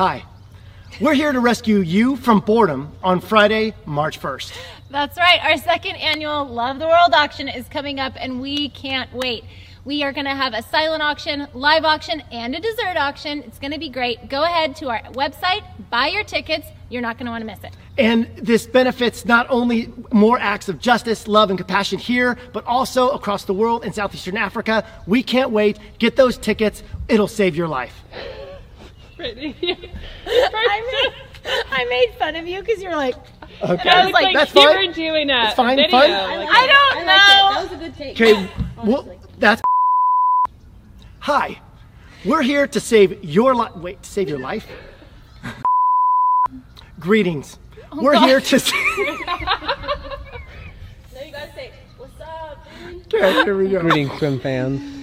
Hi. We're here to rescue you from boredom on Friday, March 1st. That's right. Our second annual Love the World auction is coming up and we can't wait. We are going to have a silent auction, live auction, and a dessert auction. It's going to be great. Go ahead to our website, buy your tickets. You're not going to want to miss it. And this benefits not only more acts of justice, love, and compassion here, but also across the world in Southeastern Africa. We can't wait. Get those tickets. It'll save your life. I made, I made fun of you because you're like, Okay. I was like, That's you fine. were doing a It's fine, video. fun. like- I don't know. That was a good take. Okay, well, that's. Hi, we're here to save your life. Wait, to save your life? Greetings. Oh, we're here to. s- No, you gotta say, what's up, dude? okay, here we go. Greetings, swim fans.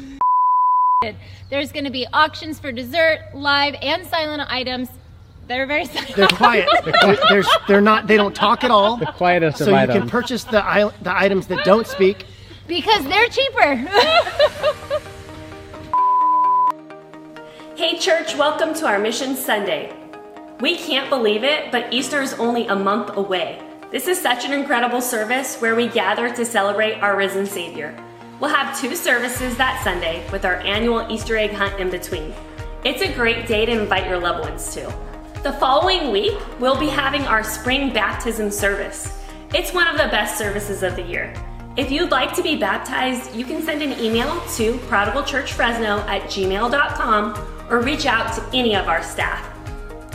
There's going to be auctions for dessert, live, and silent items. They're very silent. They're quiet. They're, there's, they're not. They don't talk at all. The quietest So of you can purchase the the items that don't speak. because they're cheaper. Hey, church, welcome to our Mission Sunday. We can't believe it, but Easter is only a month away. This is such an incredible service where we gather to celebrate our risen Savior. We'll have two services that Sunday with our annual Easter egg hunt in between. It's a great day to invite your loved ones to. The following week, we'll be having our spring baptism service. It's one of the best services of the year. If you'd like to be baptized, you can send an email to prodigalchurchfresno at gmail.com or reach out to any of our staff.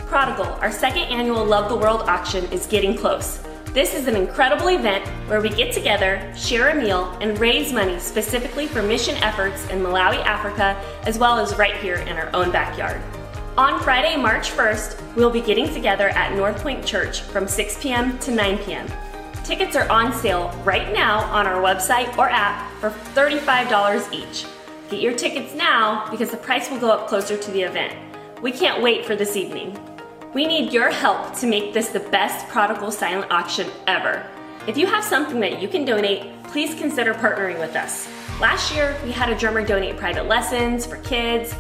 Prodigal, our second annual Love the World auction, is getting close. This is an incredible event where we get together, share a meal, and raise money specifically for mission efforts in Malawi, Africa, as well as right here in our own backyard. On Friday, March 1st, we'll be getting together at North Point Church from 6 p.m. to 9 p.m. Tickets are on sale right now on our website or app for $35 each. Get your tickets now because the price will go up closer to the event. We can't wait for this evening. We need your help to make this the best prodigal silent auction ever. If you have something that you can donate, please consider partnering with us. Last year, we had a drummer donate private lessons for kids.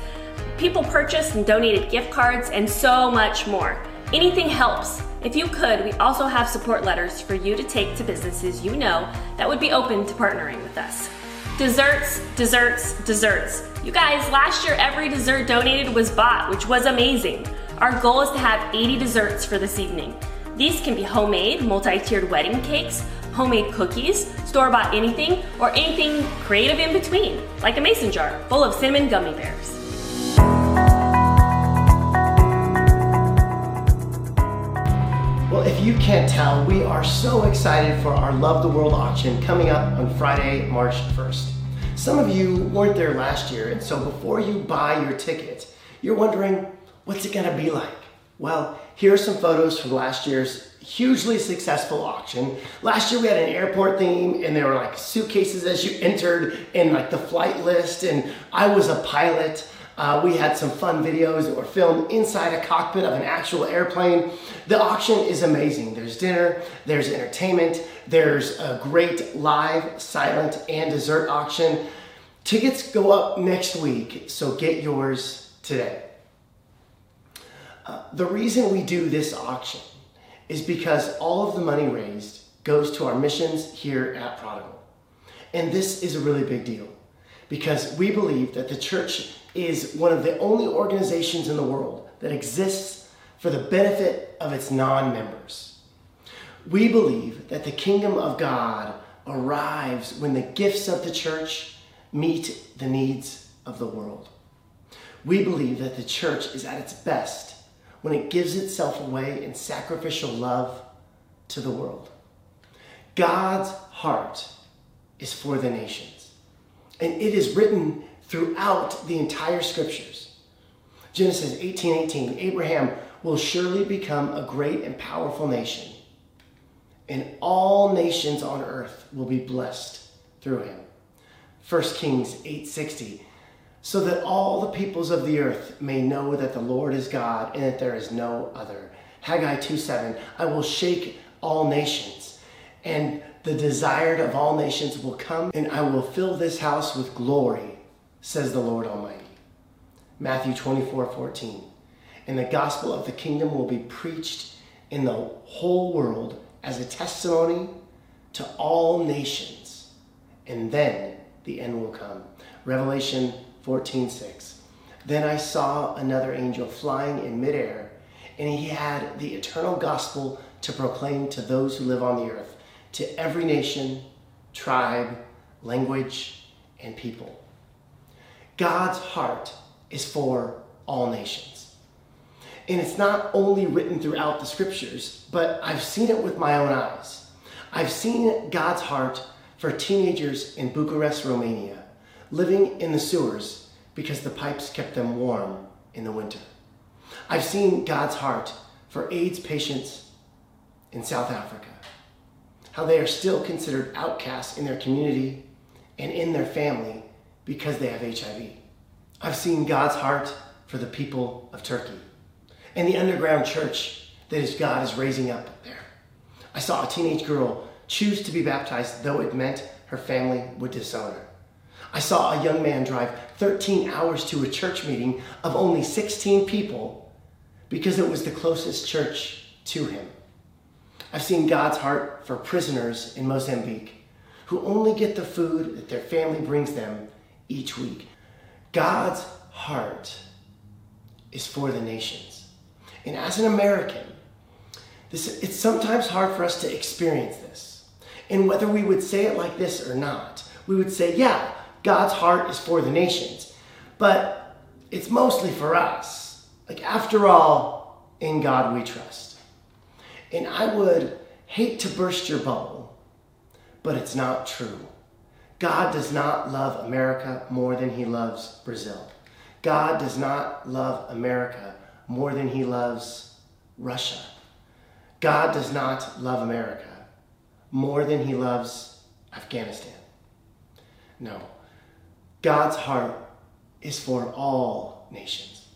People purchased and donated gift cards and so much more. Anything helps. If you could, we also have support letters for you to take to businesses you know that would be open to partnering with us. Desserts, desserts, desserts. You guys, last year every dessert donated was bought, which was amazing. Our goal is to have 80 desserts for this evening. These can be homemade, multi tiered wedding cakes, homemade cookies, store bought anything, or anything creative in between, like a mason jar full of cinnamon gummy bears. Well, if you can't tell, we are so excited for our Love the World auction coming up on Friday, March 1st. Some of you weren't there last year, and so before you buy your ticket, you're wondering, what's it gonna be like? Well, here are some photos from last year's hugely successful auction. Last year we had an airport theme, and there were like suitcases as you entered, and like the flight list, and I was a pilot. Uh, we had some fun videos that were filmed inside a cockpit of an actual airplane. The auction is amazing. There's dinner, there's entertainment, there's a great live, silent, and dessert auction. Tickets go up next week, so get yours today. The reason we do this auction is because all of the money raised goes to our missions here at Prodigal. And this is a really big deal because we believe that the church is one of the only organizations in the world that exists for the benefit of its non members. We believe that the kingdom of God arrives when the gifts of the church meet the needs of the world. We believe that the church is at its best when it gives itself away in sacrificial love to the world. God's heart is for the nations, and it is written throughout the entire scriptures. Genesis 18:18 Abraham will surely become a great and powerful nation, and all nations on earth will be blessed through him. 1 Kings 8:60 so that all the peoples of the earth may know that the Lord is God and that there is no other. Haggai 2:7 I will shake all nations and the desired of all nations will come and I will fill this house with glory says the Lord Almighty. Matthew 24:14 and the gospel of the kingdom will be preached in the whole world as a testimony to all nations, and then the end will come. Revelation 14 6. Then I saw another angel flying in midair, and he had the eternal gospel to proclaim to those who live on the earth, to every nation, tribe, language, and people. God's heart is for all nations. And it's not only written throughout the scriptures, but I've seen it with my own eyes. I've seen God's heart for teenagers in Bucharest, Romania, living in the sewers because the pipes kept them warm in the winter. I've seen God's heart for AIDS patients in South Africa, how they are still considered outcasts in their community and in their family because they have HIV. I've seen God's heart for the people of Turkey and the underground church that God is raising up there. I saw a teenage girl choose to be baptized, though it meant her family would disown her. I saw a young man drive 13 hours to a church meeting of only 16 people because it was the closest church to him. I've seen God's heart for prisoners in Mozambique who only get the food that their family brings them each week. God's heart is for the nations. And as an American, this, it's sometimes hard for us to experience this. And whether we would say it like this or not, we would say, yeah, God's heart is for the nations. But it's mostly for us. Like, after all, in God we trust. And I would hate to burst your bubble, but it's not true. God does not love America more than he loves Brazil. God does not love America more than he loves Russia. God does not love America more than he loves Afghanistan. No. God's heart is for all nations.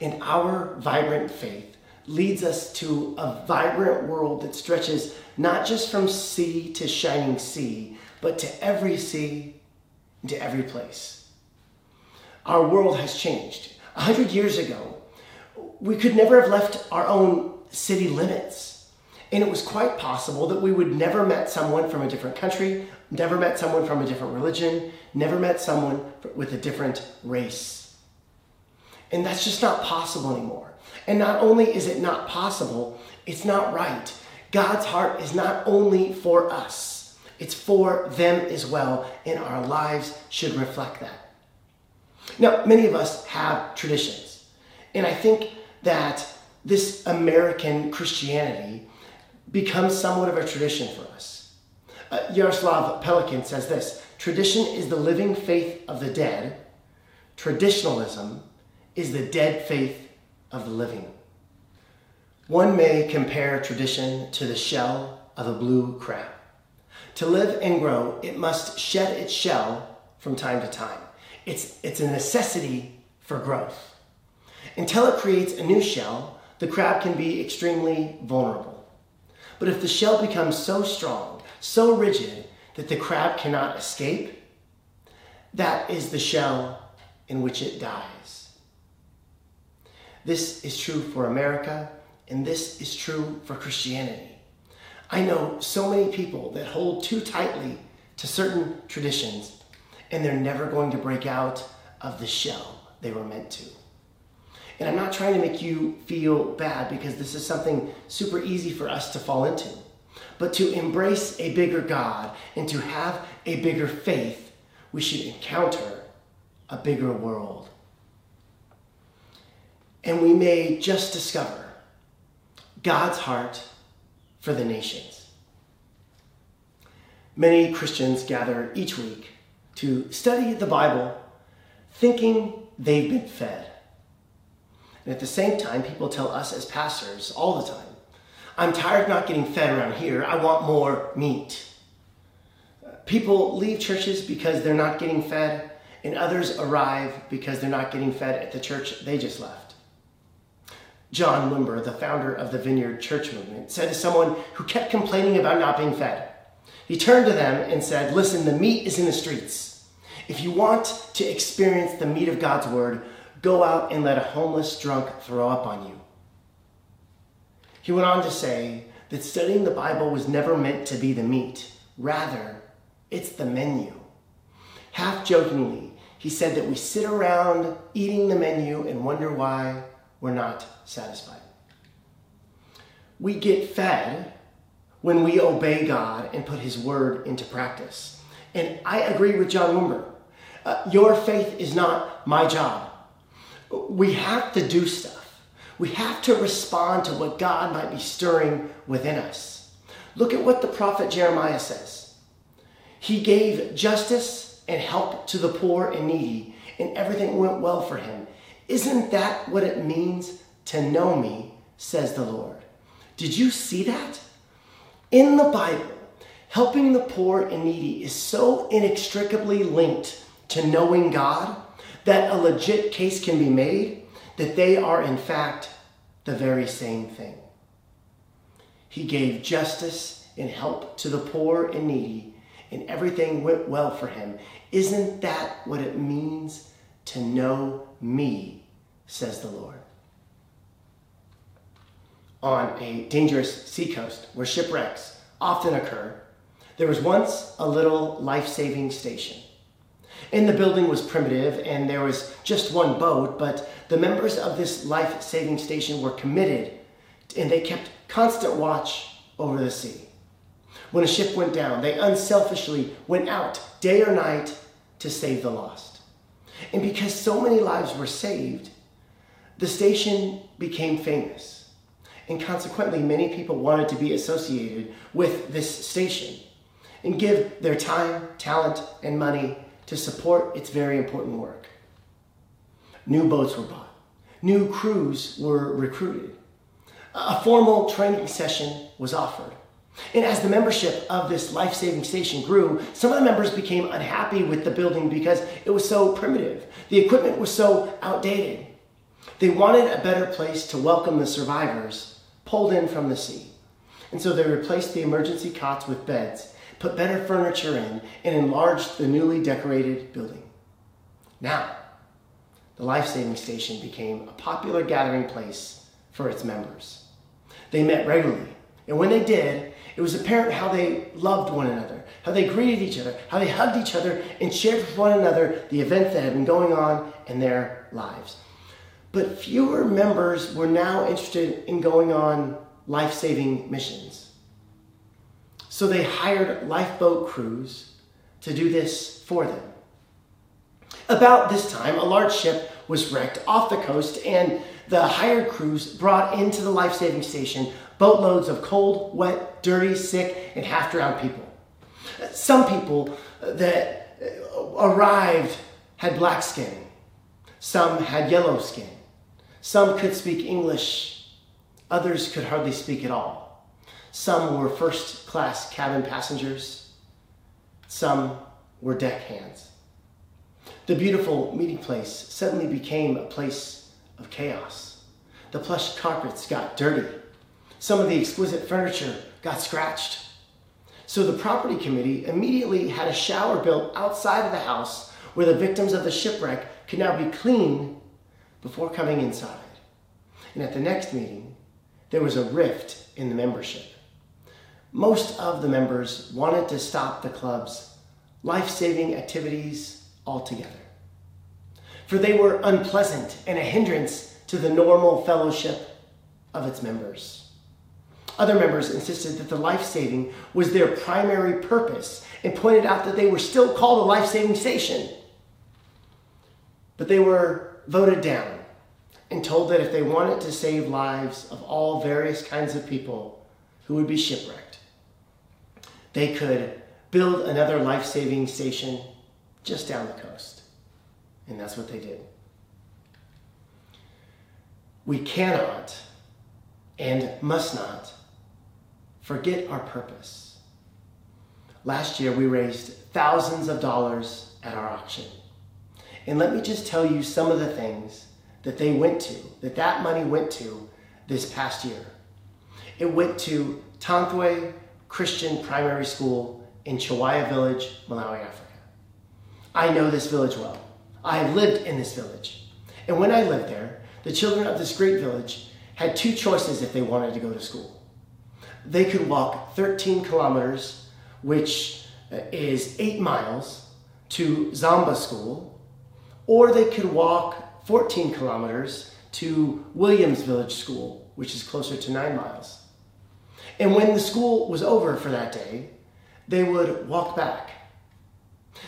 And our vibrant faith leads us to a vibrant world that stretches not just from sea to shining sea, but to every sea and to every place. Our world has changed. A hundred years ago, we could never have left our own city limits. And it was quite possible that we would never met someone from a different country, never met someone from a different religion, never met someone with a different race. And that's just not possible anymore. And not only is it not possible, it's not right. God's heart is not only for us, it's for them as well, and our lives should reflect that. Now, many of us have traditions, and I think that this American Christianity becomes somewhat of a tradition for us. Uh, Jaroslav Pelikan says this Tradition is the living faith of the dead, traditionalism is the dead faith of the living. One may compare tradition to the shell of a blue crab. To live and grow, it must shed its shell from time to time. It's, it's a necessity for growth. Until it creates a new shell, the crab can be extremely vulnerable. But if the shell becomes so strong, so rigid, that the crab cannot escape, that is the shell in which it dies. This is true for America, and this is true for Christianity. I know so many people that hold too tightly to certain traditions, and they're never going to break out of the shell they were meant to. And I'm not trying to make you feel bad because this is something super easy for us to fall into. But to embrace a bigger God and to have a bigger faith, we should encounter a bigger world. And we may just discover God's heart for the nations. Many Christians gather each week to study the Bible thinking they've been fed. And at the same time, people tell us as pastors all the time, I'm tired of not getting fed around here. I want more meat. People leave churches because they're not getting fed, and others arrive because they're not getting fed at the church they just left. John Wimber, the founder of the Vineyard Church Movement, said to someone who kept complaining about not being fed, he turned to them and said, Listen, the meat is in the streets. If you want to experience the meat of God's word, go out and let a homeless drunk throw up on you. He went on to say that studying the Bible was never meant to be the meat, rather, it's the menu. Half jokingly, he said that we sit around eating the menu and wonder why we're not satisfied. We get fed when we obey God and put His word into practice. And I agree with John Wimber. Uh, your faith is not my job. We have to do stuff. We have to respond to what God might be stirring within us. Look at what the prophet Jeremiah says. He gave justice and help to the poor and needy, and everything went well for him. Isn't that what it means to know me, says the Lord? Did you see that? In the Bible, helping the poor and needy is so inextricably linked to knowing God that a legit case can be made that they are, in fact, the very same thing. He gave justice and help to the poor and needy, and everything went well for him. Isn't that what it means to know me, says the Lord? On a dangerous seacoast where shipwrecks often occur, there was once a little life saving station. And the building was primitive and there was just one boat, but the members of this life saving station were committed and they kept constant watch over the sea. When a ship went down, they unselfishly went out day or night to save the lost. And because so many lives were saved, the station became famous. And consequently, many people wanted to be associated with this station and give their time, talent, and money to support its very important work. New boats were bought, new crews were recruited, a formal training session was offered. And as the membership of this life saving station grew, some of the members became unhappy with the building because it was so primitive. The equipment was so outdated. They wanted a better place to welcome the survivors pulled in from the sea. And so they replaced the emergency cots with beds put better furniture in, and enlarged the newly decorated building. Now, the life saving station became a popular gathering place for its members. They met regularly, and when they did, it was apparent how they loved one another, how they greeted each other, how they hugged each other, and shared with one another the events that had been going on in their lives. But fewer members were now interested in going on life saving missions. So they hired lifeboat crews to do this for them. About this time, a large ship was wrecked off the coast, and the hired crews brought into the life saving station boatloads of cold, wet, dirty, sick, and half drowned people. Some people that arrived had black skin, some had yellow skin, some could speak English, others could hardly speak at all. Some were first class cabin passengers, some were deckhands. The beautiful meeting place suddenly became a place of chaos. The plush carpets got dirty. Some of the exquisite furniture got scratched. So the property committee immediately had a shower built outside of the house where the victims of the shipwreck could now be cleaned before coming inside. And at the next meeting, there was a rift in the membership. Most of the members wanted to stop the club's life saving activities altogether, for they were unpleasant and a hindrance to the normal fellowship of its members. Other members insisted that the life saving was their primary purpose and pointed out that they were still called a life saving station. But they were voted down and told that if they wanted to save lives of all various kinds of people who would be shipwrecked, they could build another life saving station just down the coast. And that's what they did. We cannot and must not forget our purpose. Last year, we raised thousands of dollars at our auction. And let me just tell you some of the things that they went to, that that money went to this past year. It went to Tanthwe Christian Primary School in Chawaya Village, Malawi, Africa. I know this village well. I have lived in this village. And when I lived there, the children of this great village had two choices if they wanted to go to school. They could walk 13 kilometers, which uh, is eight miles, to Zamba School, or they could walk 14 kilometers to Williams Village School, which is closer to nine miles. And when the school was over for that day, they would walk back.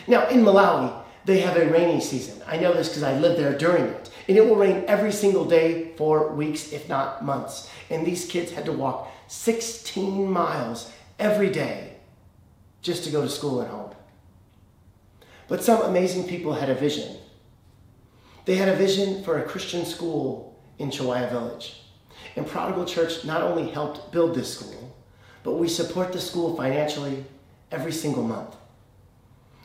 Now, in Malawi, they have a rainy season. I know this because I lived there during it. And it will rain every single day for weeks, if not months. And these kids had to walk 16 miles every day just to go to school and home. But some amazing people had a vision. They had a vision for a Christian school in Chawaya Village. And Prodigal Church not only helped build this school, but we support the school financially every single month.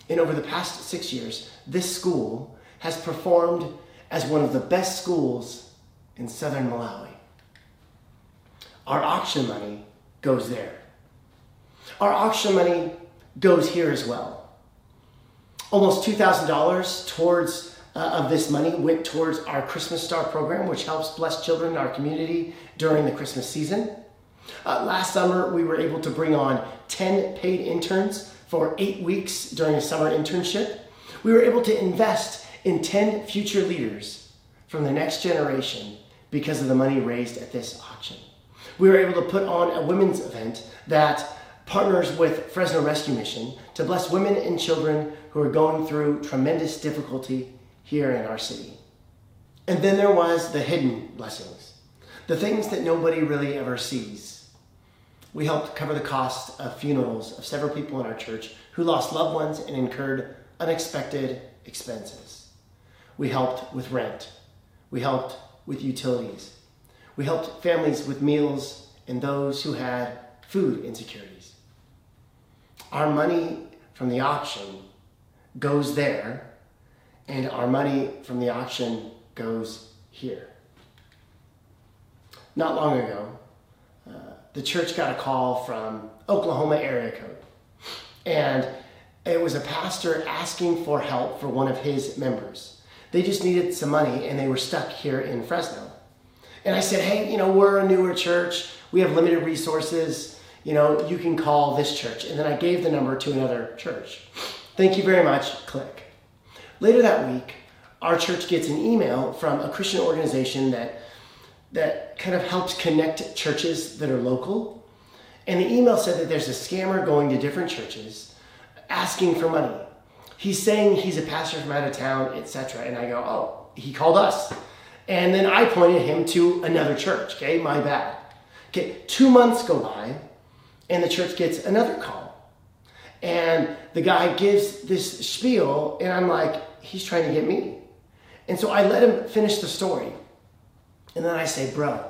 And over the past six years, this school has performed as one of the best schools in southern Malawi. Our auction money goes there. Our auction money goes here as well. Almost $2,000 towards uh, of this money went towards our Christmas Star program, which helps bless children in our community during the Christmas season. Uh, last summer, we were able to bring on 10 paid interns for eight weeks during a summer internship. We were able to invest in 10 future leaders from the next generation because of the money raised at this auction. We were able to put on a women's event that partners with Fresno Rescue Mission to bless women and children who are going through tremendous difficulty here in our city. And then there was the hidden blessings, the things that nobody really ever sees. We helped cover the cost of funerals of several people in our church who lost loved ones and incurred unexpected expenses. We helped with rent. We helped with utilities. We helped families with meals and those who had food insecurities. Our money from the auction goes there, and our money from the auction goes here. Not long ago, uh, the church got a call from Oklahoma area code, and it was a pastor asking for help for one of his members. They just needed some money, and they were stuck here in Fresno. And I said, hey, you know, we're a newer church. We have limited resources. You know, you can call this church. And then I gave the number to another church. Thank you very much. Click. Later that week, our church gets an email from a Christian organization that that kind of helps connect churches that are local. And the email said that there's a scammer going to different churches asking for money. He's saying he's a pastor from out of town, etc. And I go, oh, he called us. And then I pointed him to another church. Okay, my bad. Okay, two months go by, and the church gets another call. And the guy gives this spiel, and I'm like, he's trying to get me. And so I let him finish the story. And then I say, bro,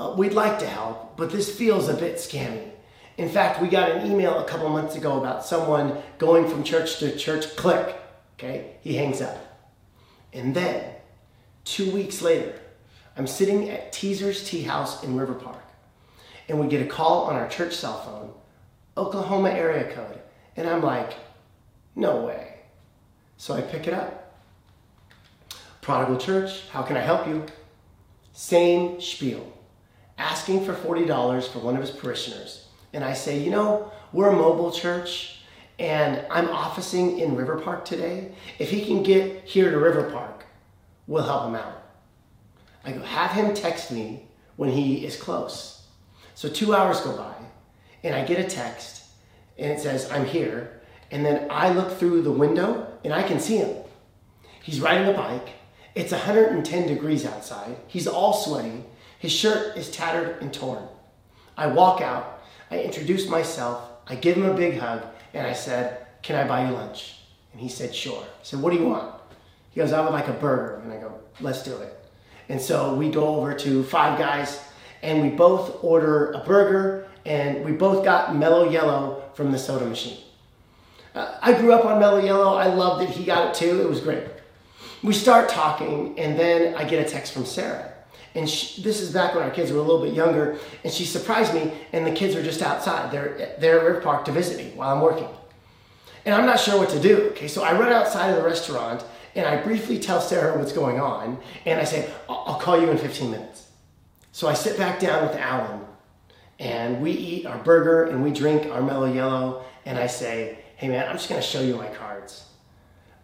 uh, we'd like to help, but this feels a bit scammy. In fact, we got an email a couple months ago about someone going from church to church. Click. Okay, he hangs up. And then Two weeks later, I'm sitting at Teaser's Tea House in River Park, and we get a call on our church cell phone, Oklahoma area code, I'm like, no way. So I pick it up. Prodigal Church, how can I help you? Same spiel, asking for $40 for one of his parishioners. And I say, you know, we're a mobile church, and I'm officing in River Park today. If he can get here to River Park, we'll help him out. I go, have him text me when he is close. So two hours go by, and I get a text, and it says, I'm here. And then I look through the window, and I can see him. He's riding a bike. It's 110 degrees outside. He's all sweaty. His shirt is tattered and torn. I walk out. I introduce myself. I give him a big hug, and I said, Can I buy you lunch? And he said, Sure. I said, What do you want? He goes, I would like a burger. And I go, let's do it. And so we go over to Five Guys and we both order a burger and we both got Mellow Yellow from the soda machine. Uh, I grew up on Mellow Yellow. I loved it. He got it too. It was great. We start talking and then I get a text from Sarah. And she, this is back when our kids were a little bit younger. And she surprised me and the kids are just outside. They're, they're at River Park to visit me while I'm working. And I'm not sure what to do. Okay, so I run outside of the restaurant And I briefly tell Sarah what's going on, and I say, I'll call you in 15 minutes. So I sit back down with Alan, and we eat our burger and we drink our mellow yellow, and I say, Hey man, I'm just gonna show you my cards.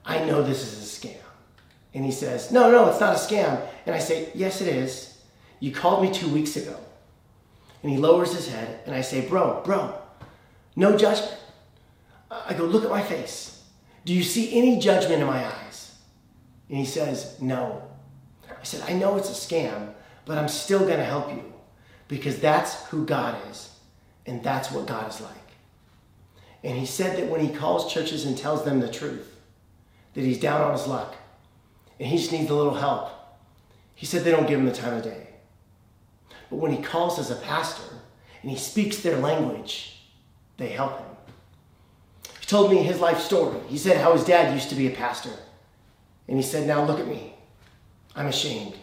I know this is a scam. And he says, No, no, it's not a scam. And I say, Yes, it is. You called me two weeks ago. And he lowers his head, and I say, Bro, bro, no judgment. I go, Look at my face. Do you see any judgment in my eyes? And he says, No. I said, I know it's a scam, but I'm still going to help you because that's who God is, and that's what God is like. And he said that when he calls churches and tells them the truth, that he's down on his luck and he just needs a little help. He said they don't give him the time of day. But when he calls as a pastor and he speaks their language, they help him. He told me his life story. He said how his dad used to be a pastor. And he said, Now look at me. I'm ashamed.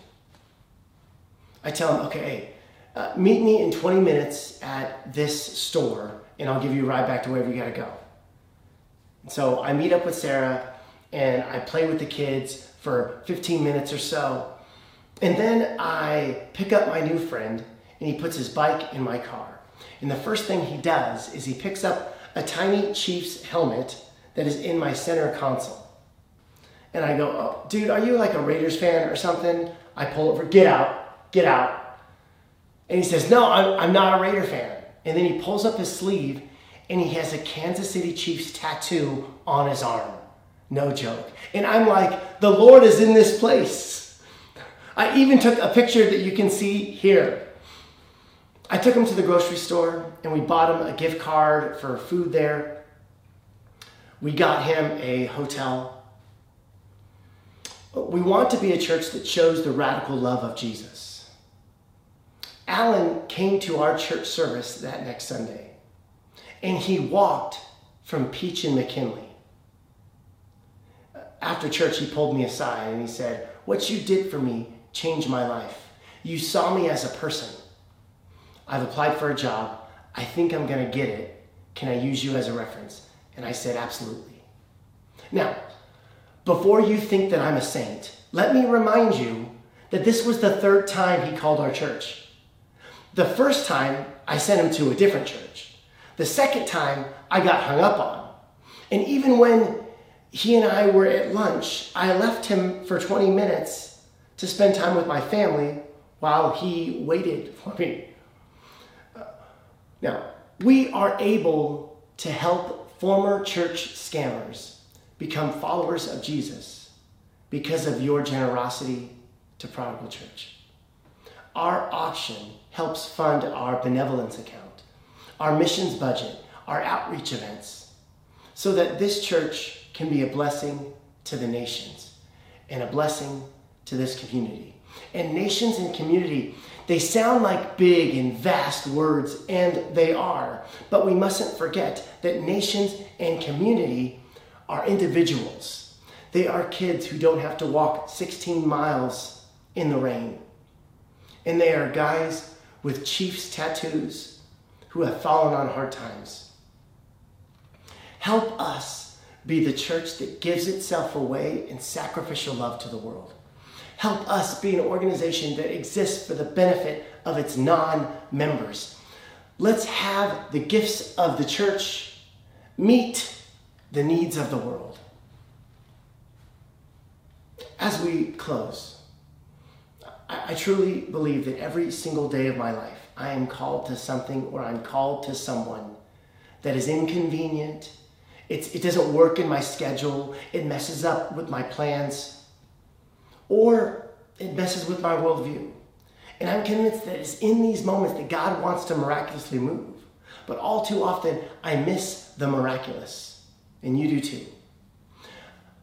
I tell him, Okay, uh, meet me in 20 minutes at this store and I'll give you a ride back to wherever you gotta go. So I meet up with Sarah and I play with the kids for 15 minutes or so. And then I pick up my new friend and he puts his bike in my car. And the first thing he does is he picks up a tiny Chiefs helmet that is in my center console. And I go, oh, dude, are you like a Raiders fan or something? I pull over, get out, get out. And he says, no, I'm, I'm not a Raider fan. And then he pulls up his sleeve and he has a Kansas City Chiefs tattoo on his arm. No joke. And I'm like, the Lord is in this place. I even took a picture that you can see here. I took him to the grocery store and we bought him a gift card for food there. We got him a hotel. We want to be a church that shows the radical love of Jesus. Alan came to our church service that next Sunday and he walked from Peach and McKinley. After church, he pulled me aside and he said, What you did for me changed my life. You saw me as a person. I've applied for a job. I think I'm going to get it. Can I use you as a reference? And I said, Absolutely. Now, before you think that I'm a saint, let me remind you that this was the third time he called our church. The first time, I sent him to a different church. The second time, I got hung up on. And even when he and I were at lunch, I left him for 20 minutes to spend time with my family while he waited for me. Now, we are able to help former church scammers become followers of Jesus because of your generosity to Prodigal Church. Our auction helps fund our benevolence account, our missions budget, our outreach events, so that this church can be a blessing to the nations and a blessing to this community. And nations and community, they sound like big and vast words, and they are. But we mustn't forget that nations and community are individuals. They are kids who don't have to walk 16 miles in the rain. And they are guys with Chiefs tattoos who have fallen on hard times. Help us be the church that gives itself away in sacrificial love to the world. Help us be an organization that exists for the benefit of its non members. Let's have the gifts of the church meet the needs of the world. As we close, I, truly believe that every single day of my life, I am called to something or I'm called to someone that is inconvenient. It's, it doesn't work in my schedule. It messes up with my plans. Or it messes with my worldview. And I'm convinced that it's in these moments that God wants to miraculously move. But all too often, I miss the miraculous. And you do too.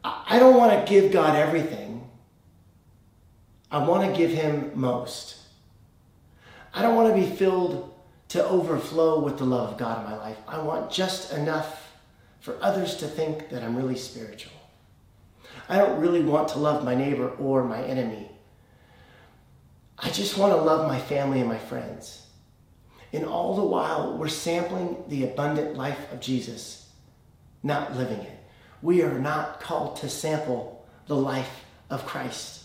I don't want to give God everything. I want to give Him most. I don't want to be filled to overflow with the love of God in my life. I want just enough for others to think that I'm really spiritual. I don't really want to love my neighbor or my enemy. I just want to love my family and my friends. And all the while, we're sampling the abundant life of Jesus, not living it. We are not called to sample the life of Christ.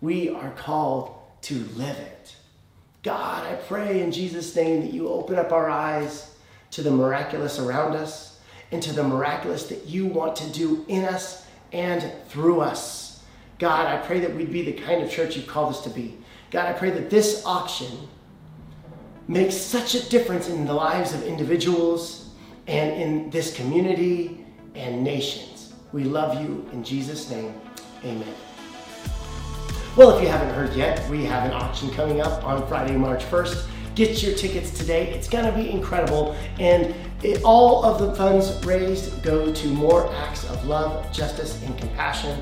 We are called to live it. God, I pray in Jesus' name that you open up our eyes to the miraculous around us and to the miraculous that you want to do in us and through us. God, I pray that we'd be the kind of church you've called us to be. God, I pray that this auction makes such a difference in the lives of individuals and in this community and nations. We love you in Jesus' name. Amen. Well, if you haven't heard yet, we have an auction coming up on Friday, March 1st. Get your tickets today. It's going to be incredible. And it, all of the funds raised go to more acts of love, justice, and compassion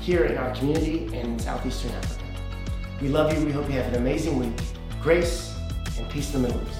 here in our community and in Southeastern Africa. We love you. We hope you have an amazing week. Grace and peace in the Middle East.